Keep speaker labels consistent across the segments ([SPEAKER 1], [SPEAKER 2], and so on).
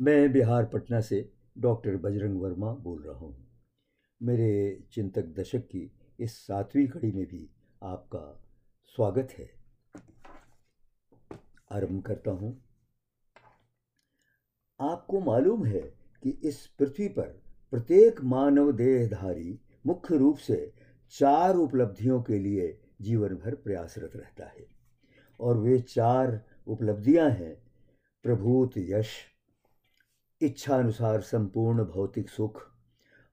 [SPEAKER 1] मैं बिहार पटना से डॉक्टर बजरंग वर्मा बोल रहा हूँ। मेरे चिंतक दशक की इस सातवीं कड़ी में भी आपका स्वागत है। आरंभ करता हूँ। आपको मालूम है कि इस पृथ्वी पर प्रत्येक मानव देहधारी मुख्य रूप से चार उपलब्धियों के लिए जीवन भर प्रयासरत रहता है। और वे चार उपलब्धियाँ हैं, प्रभूत यश इच्छानुसार संपूर्ण भौतिक सुख,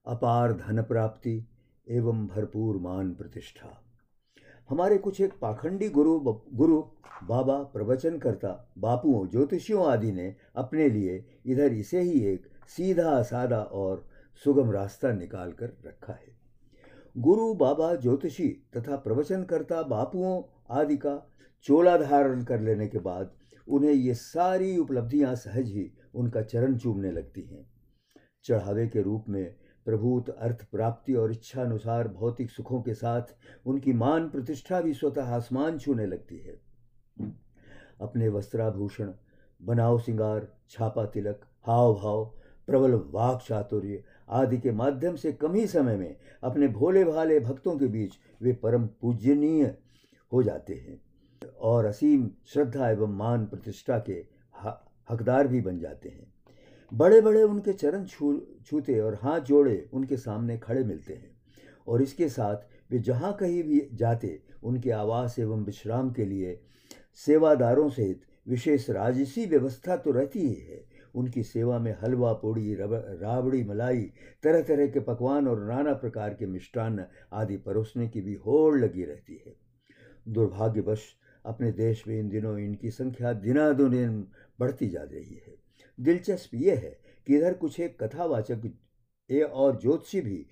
[SPEAKER 1] अपार धन प्राप्ति एवं भरपूर मान प्रतिष्ठा। हमारे कुछ एक पाखंडी गुरु गुरु, बाबा, प्रवचनकर्ता, बापुओं, ज्योतिषियों आदि ने अपने लिए इधर इसे ही एक सीधा, सादा और सुगम रास्ता निकाल कर रखा है। गुरु, बाबा, ज्योतिषी तथा प्रवचनकर्ता, बापुओं आदि का चोला धारण कर लेने के बाद उन्हें ये सारी उपलब्धियाँ सहज ही उनका चरण चूमने लगती हैं। चढ़ावे के रूप में प्रभूत अर्थ प्राप्ति और इच्छानुसार भौतिक सुखों के साथ उनकी मान प्रतिष्ठा भी स्वतः आसमान छूने लगती है। अपने वस्त्राभूषण, बनाव सिंगार, छापा तिलक हाव भाव प्रबल वाक चातुर्य आदि के माध्यम से कम ही समय में अपने भोले भाले भक्तों के बीच वे परम पूजनीय हो जाते हैं और असीम श्रद्धा एवं मान प्रतिष्ठा के हकदार भी बन जाते हैं। बड़े बड़े उनके चरण छू, छूते और हाथ जोड़े उनके सामने खड़े मिलते हैं। और इसके साथ वे जहाँ कहीं भी जाते, उनके आवास एवं विश्राम के लिए सेवादारों सहित विशेष राजसी व्यवस्था तो रहती ही है। उनकी सेवा में हलवा, पोड़ी राबड़ी, मलाई तरह तरह के पकवान और नाना प्रकार के मिष्टान्न आदि परोसने की भी होड़ लगी रहती है। दुर्भाग्यवश अपने देश में इन दिनों इनकी संख्या दिनादुनिन बढ़ती जा रही है। दिलचस्प ये है कि इधर कुछ एक कथावाचक, ए और ज्योतिषी भी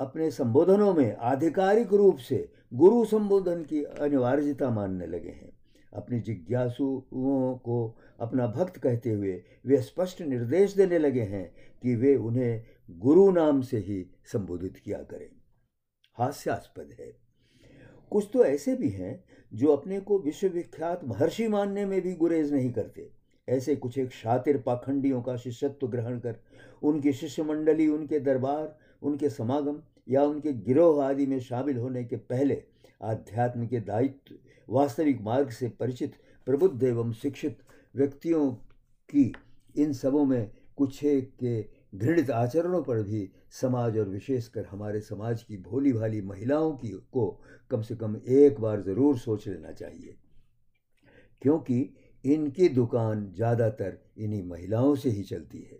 [SPEAKER 1] अपने संबोधनों में आधिकारिक रूप से गुरु संबोधन की अनिवार्यता मानने लगे हैं। अपनी जिज्ञासुओं को अपना भक्त कहते हुए वे स्पष्ट निर्देश देने लगे हैं कि वे उन्हें गुरु नाम से ही संबोधित किया करें। हास्यास्पद है। कुछ तो ऐसे भी हैं जो अपने को विश्वविख्यात महर्षि मानने में भी गुरेज नहीं करते। ऐसे कुछ एक शातिर पाखंडियों का शिष्यत्व ग्रहण कर, उनकी शिष्य मंडली उनके दरबार, उनके समागम या उनके गिरोह आदि में शामिल होने के पहले आध्यात्म के दायित्व, वास्तविक मार्ग से परिचित, प्रबुद्ध एवं शिक्षित व्यक्तियों की इन सबों में कुछ एक के घृणित आचरणों पर भी समाज और विशेषकर हमारे समाज की भोली भाली महिलाओं की को कम से कम एक बार ज़रूर सोच लेना चाहिए। क्योंकि इनकी दुकान ज़्यादातर इन्हीं महिलाओं से ही चलती है।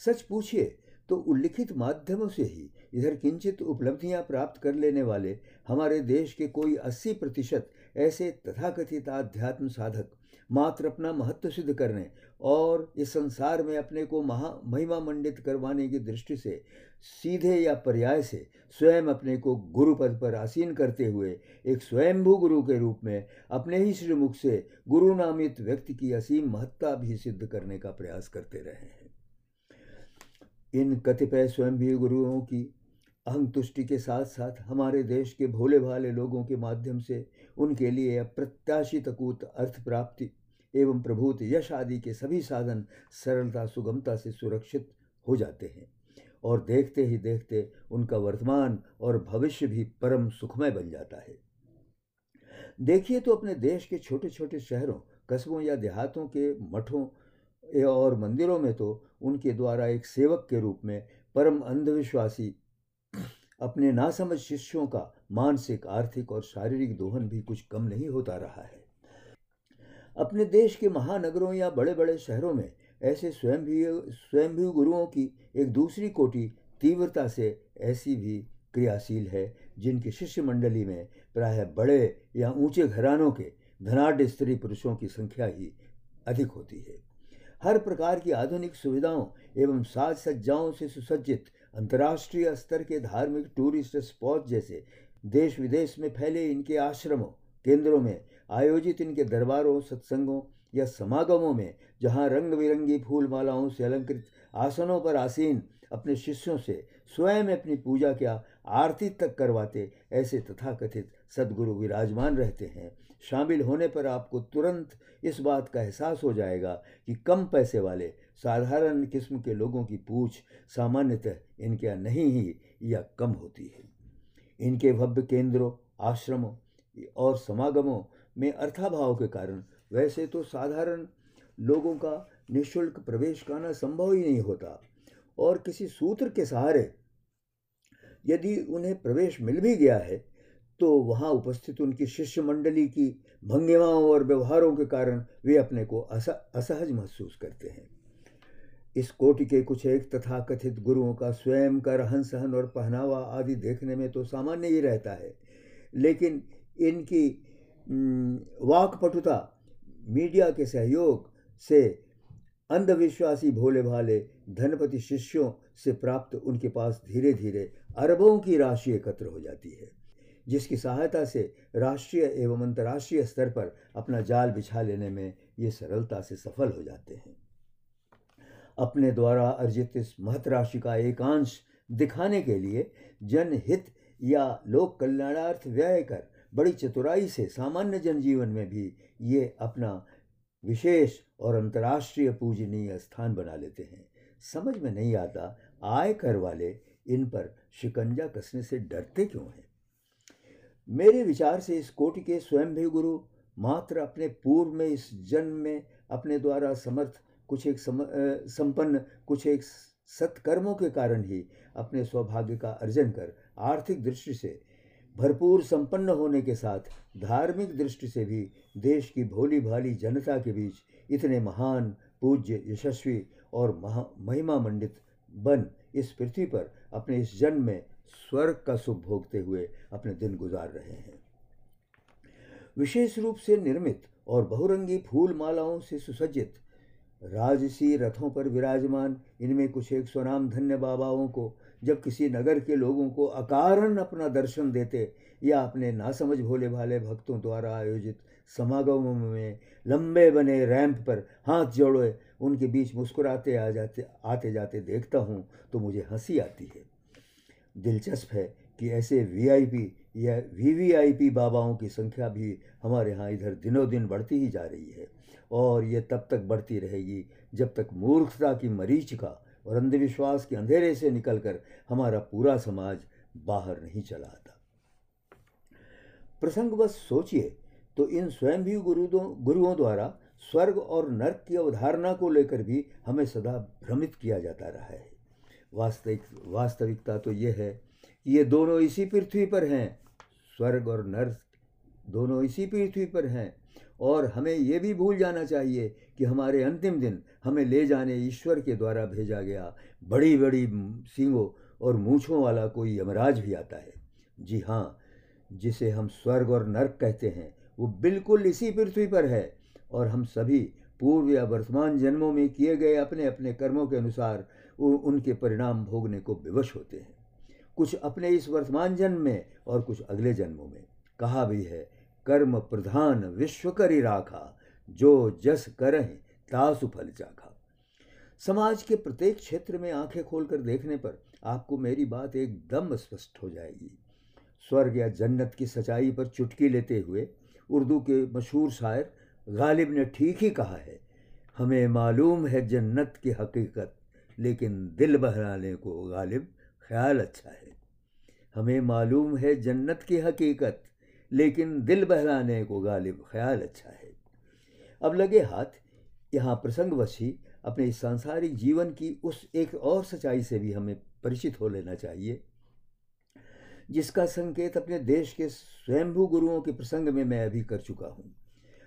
[SPEAKER 1] सच पूछिए तो उल्लिखित माध्यमों से ही इधर किंचित उपलब्धियाँ प्राप्त कर लेने वाले हमारे देश के कोई 80 प्रतिशत ऐसे तथाकथित आध्यात्म साधक मात्र अपना महत्व सिद्ध करने और इस संसार में अपने को महा महिमा मंडित करवाने की दृष्टि से, सीधे या पर्याय से स्वयं अपने को गुरु पद पर आसीन करते हुए एक स्वयंभू गुरु के रूप में अपने ही श्रीमुख से गुरु नामित व्यक्ति की असीम महत्ता भी सिद्ध करने का प्रयास करते रहे हैं। इन कतिपय स्वयं भी गुरुओं की अहंग तुष्टि के साथ साथ हमारे देश के भोले भाले लोगों के माध्यम से उनके लिए अप्रत्याशित अकूत अर्थ प्राप्ति एवं प्रभूत यश आदि के सभी साधन सरलता, सुगमता से सुरक्षित हो जाते हैं। और देखते ही देखते उनका वर्तमान और भविष्य भी परम सुखमय बन जाता है। देखिए तो अपने देश के छोटे छोटे शहरों, कस्बों या देहातों के मठों और मंदिरों में तो उनके द्वारा एक सेवक के रूप में परम अंधविश्वासी अपने नासमझ शिष्यों का मानसिक, आर्थिक और शारीरिक दोहन भी कुछ कम नहीं होता रहा है। अपने देश के महानगरों या बड़े बड़े शहरों में ऐसे स्वयं भी स्वयं भी गुरुओं की एक दूसरी कोटि तीव्रता से ऐसी भी क्रियाशील है, जिनकी शिष्य मंडली में प्राय बड़े या ऊँचे घरानों के धनाढ़ स्त्री पुरुषों की संख्या ही अधिक होती है। हर प्रकार की आधुनिक सुविधाओं एवं साज सज्जाओं से सुसज्जित अंतर्राष्ट्रीय स्तर के धार्मिक टूरिस्ट स्पॉट जैसे देश विदेश में फैले इनके आश्रमों, केंद्रों में आयोजित इनके दरबारों, सत्संगों या समागमों में जहाँ रंग बिरंगी फूल मालाओं से अलंकृत आसनों पर आसीन अपने शिष्यों से स्वयं अपनी पूजा क्या आरती तक करवाते, ऐसे तथाकथित सदगुरु विराजमान रहते हैं। शामिल होने पर आपको तुरंत इस बात का एहसास हो जाएगा कि कम पैसे वाले, साधारण किस्म के लोगों की पूछ सामान्यतः इनके यहाँ नहीं ही या कम होती है। इनके भव्य केंद्रों, आश्रमों और समागमों में अर्थाभाव के कारण वैसे तो साधारण लोगों का निःशुल्क प्रवेश करना संभव ही नहीं होता। और किसी सूत्र के सहारे यदि उन्हें प्रवेश मिल भी गया है तो वहाँ उपस्थित उनकी शिष्य मंडली की भंगिमाओं और व्यवहारों के कारण वे अपने को असहज महसूस करते हैं। इस कोटि के कुछ एक तथाकथित गुरुओं का स्वयं का रहन सहन और पहनावा आदि देखने में तो सामान्य ही रहता है, लेकिन इनकी वाकपटुता मीडिया के सहयोग से अंधविश्वासी भोले भाले धनपति शिष्यों से प्राप्त उनके पास धीरे धीरे अरबों की राशि एकत्र हो जाती है, जिसकी सहायता से राष्ट्रीय एवं अंतर्राष्ट्रीय स्तर पर अपना जाल बिछा लेने में ये सरलता से सफल हो जाते हैं। अपने द्वारा अर्जित इस महत राशि का एकांश दिखाने के लिए जनहित या लोक कल्याणार्थ व्यय कर बड़ी चतुराई से सामान्य जनजीवन में भी ये अपना विशेष और अंतर्राष्ट्रीय पूजनीय स्थान बना लेते हैं। समझ में नहीं आता आय कर वाले इन पर शिकंजा कसने से डरते क्यों हैं? मेरे विचार से इस कोटि के स्वयं भी गुरु मात्र अपने पूर्व में इस जन्म में अपने द्वारा समर्थ कुछ एक सम, संपन्न कुछ एक सत्कर्मों के कारण ही अपने सौभाग्य का अर्जन कर आर्थिक दृष्टि से भरपूर संपन्न होने के साथ धार्मिक दृष्टि से भी देश की भोली भाली जनता के बीच इतने महान, पूज्य, यशस्वी और महा महिमा मंडित बन इस पृथ्वी पर अपने इस जन्म में स्वर्ग का सुख भोगते हुए अपने दिन गुजार रहे हैं। विशेष रूप से निर्मित और बहुरंगी फूल मालाओं से सुसज्जित, राजसी रथों पर विराजमान, इनमें कुछ एक स्वनाम धन्य बाबाओं को जब किसी नगर के लोगों को अकारण अपना दर्शन देते या अपने नासमझ भोले भाले भक्तों द्वारा आयोजित समागमों में लंबे बने रैंप पर हाथ जोड़े, उनके बीच मुस्कुराते आ जाते, आते जाते देखता हूँ तो मुझे हँसी आती है। दिलचस्प है कि ऐसे वीआईपी या वीवीआईपी बाबाओं की संख्या भी हमारे यहाँ इधर दिनों दिन बढ़ती ही जा रही है और ये तब तक बढ़ती रहेगी जब तक मूर्खता की मरीचिका और अंधविश्वास के अंधेरे से निकलकर हमारा पूरा समाज बाहर नहीं चला आता। प्रसंग बस सोचिए तो इन स्वयं भी गुरुओं द्वारा स्वर्ग और नर्क की अवधारणा को लेकर भी हमें सदा भ्रमित किया जाता रहा है। वास्तविक, वास्तविकता तो यह है कि ये दोनों इसी पृथ्वी पर हैं, स्वर्ग और नर्क दोनों इसी पृथ्वी पर हैं। और हमें ये भी भूल जाना चाहिए कि हमारे अंतिम दिन हमें ले जाने ईश्वर के द्वारा भेजा गया बड़ी बड़ी सींगों और मूछों वाला कोई यमराज भी आता है। जी हाँ जिसे हम स्वर्ग और नर्क कहते हैं, वो बिल्कुल इसी पृथ्वी पर है। और हम सभी पूर्व या वर्तमान जन्मों में किए गए अपने अपने कर्मों के अनुसार उनके परिणाम भोगने को विवश होते हैं। कुछ अपने इस वर्तमान जन्म में और कुछ अगले जन्मों में। कहा भी है कर्म प्रधान विश्व करी राखा, जो जस करें तासु फल चाखा। समाज के प्रत्येक क्षेत्र में आँखें खोलकर देखने पर आपको मेरी बात एकदम स्पष्ट हो जाएगी। स्वर्ग या जन्नत की सच्चाई पर चुटकी लेते हुए उर्दू के मशहूर शायर गालिब ने ठीक ही कहा है, हमें मालूम है जन्नत की हकीकत, लेकिन दिल बहलाने को गालिब ख्याल अच्छा है। हमें मालूम है जन्नत की हकीकत लेकिन दिल बहलाने को गालिब ख्याल अच्छा है। अब लगे हाथ, यहाँ प्रसंगवश अपने सांसारिक जीवन की उस एक और सच्चाई से भी हमें परिचित हो लेना चाहिए, जिसका संकेत अपने देश के स्वयंभू गुरुओं के प्रसंग में मैं अभी कर चुका हूँ।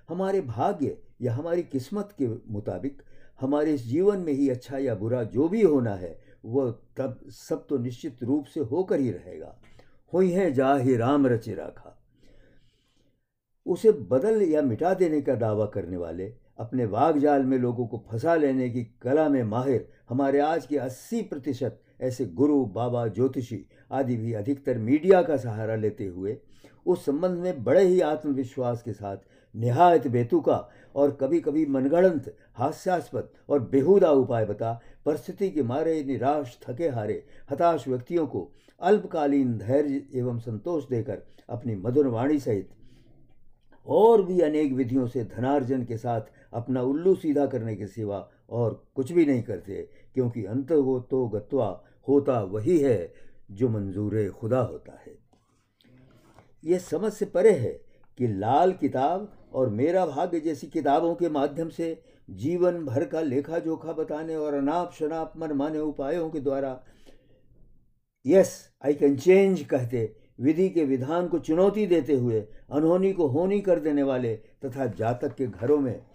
[SPEAKER 1] हमारे भाग्य या हमारी किस्मत के मुताबिक हमारे इस जीवन में ही अच्छा या बुरा जो भी होना है, वह तब सब तो निश्चित रूप से होकर ही रहेगा। हुई है जा ही राम रचे राखा। उसे बदल या मिटा देने का दावा करने वाले, अपने वाग जाल में लोगों को फंसा लेने की कला में माहिर, हमारे आज के 80 प्रतिशत ऐसे गुरु, बाबा, ज्योतिषी आदि भी अधिकतर मीडिया का सहारा लेते हुए, उस संबंध में बड़े ही आत्मविश्वास के साथ निहायत बेतुका और कभी कभी मनगढ़ंत, हास्यास्पद और बेहुदा उपाय बता परिस्थिति के मारे निराश, थके हारे, हताश व्यक्तियों को अल्पकालीन धैर्य एवं संतोष देकर अपनी मधुर वाणी सहित और भी अनेक विधियों से धनार्जन के साथ अपना उल्लू सीधा करने के सिवा और कुछ भी नहीं करते, क्योंकि अंत तो गत्वा होता वही है जो मंजूर खुदा होता है। यह समझ से परे है कि लाल किताब और मेरा भाग्य जैसी किताबों के माध्यम से जीवन भर का लेखा जोखा बताने और अनाप शनाप मन माने उपायों के द्वारा यस आई कैन चेंज कहते विधि के विधान को चुनौती देते हुए अनहोनी को होनी कर देने वाले तथा जातक के घरों में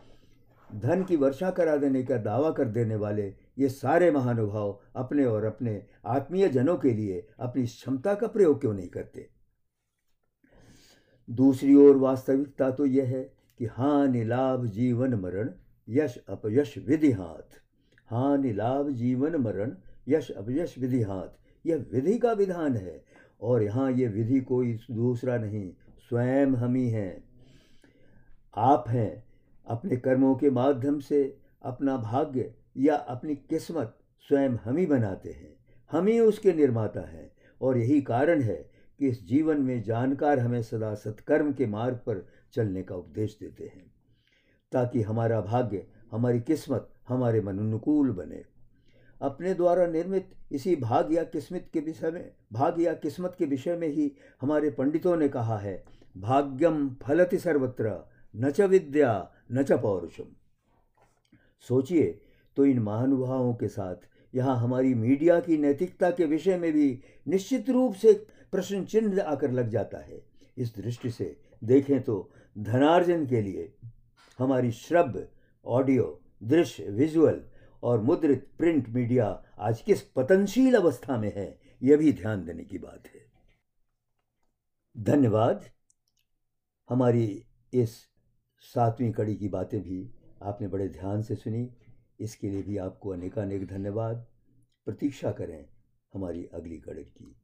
[SPEAKER 1] धन की वर्षा करा देने का दावा कर देने वाले ये सारे महानुभाव अपने और अपने आत्मीय जनों के लिए अपनी क्षमता का प्रयोग क्यों नहीं करते? दूसरी ओर वास्तविकता तो यह है कि हानि लाभ जीवन मरण यश अपयश विधि हाथ। हानि लाभ जीवन मरण यश अपयश विधि हाथ। यह विधि का विधान है और यहाँ ये विधि कोई दूसरा नहीं, स्वयं हम ही हैं। आप हैं अपने कर्मों के माध्यम से अपना भाग्य या अपनी किस्मत स्वयं हम ही बनाते हैं। हम ही उसके निर्माता हैं और यही कारण है कि इस जीवन में जानकार हमें सदा सत्कर्म के मार्ग पर चलने का उपदेश देते हैं, ताकि हमारा भाग्य, हमारी किस्मत हमारे मन अनुकूल बने। अपने द्वारा निर्मित इसी भाग या किस्मत के विषय में, भाग या किस्मत के विषय में ही हमारे पंडितों ने कहा है, भाग्यम फलति सर्वत्र, न च विद्या, न च पौरुषम। सोचिए तो इन महानुभावों के साथ यहाँ हमारी मीडिया की नैतिकता के विषय में भी निश्चित रूप से प्रश्न चिन्ह आकर लग जाता है। इस दृष्टि से देखें तो धनार्जन के लिए हमारी श्रव्य, ऑडियो, दृश्य, विजुअल और मुद्रित प्रिंट मीडिया आज किस पतनशील अवस्था में है, यह भी ध्यान देने की बात है। धन्यवाद। हमारी इस सातवीं कड़ी की बातें भी आपने बड़े ध्यान से सुनी। इसके लिए भी आपको अनेकानेक धन्यवाद। प्रतीक्षा करें हमारी अगली कड़ी की।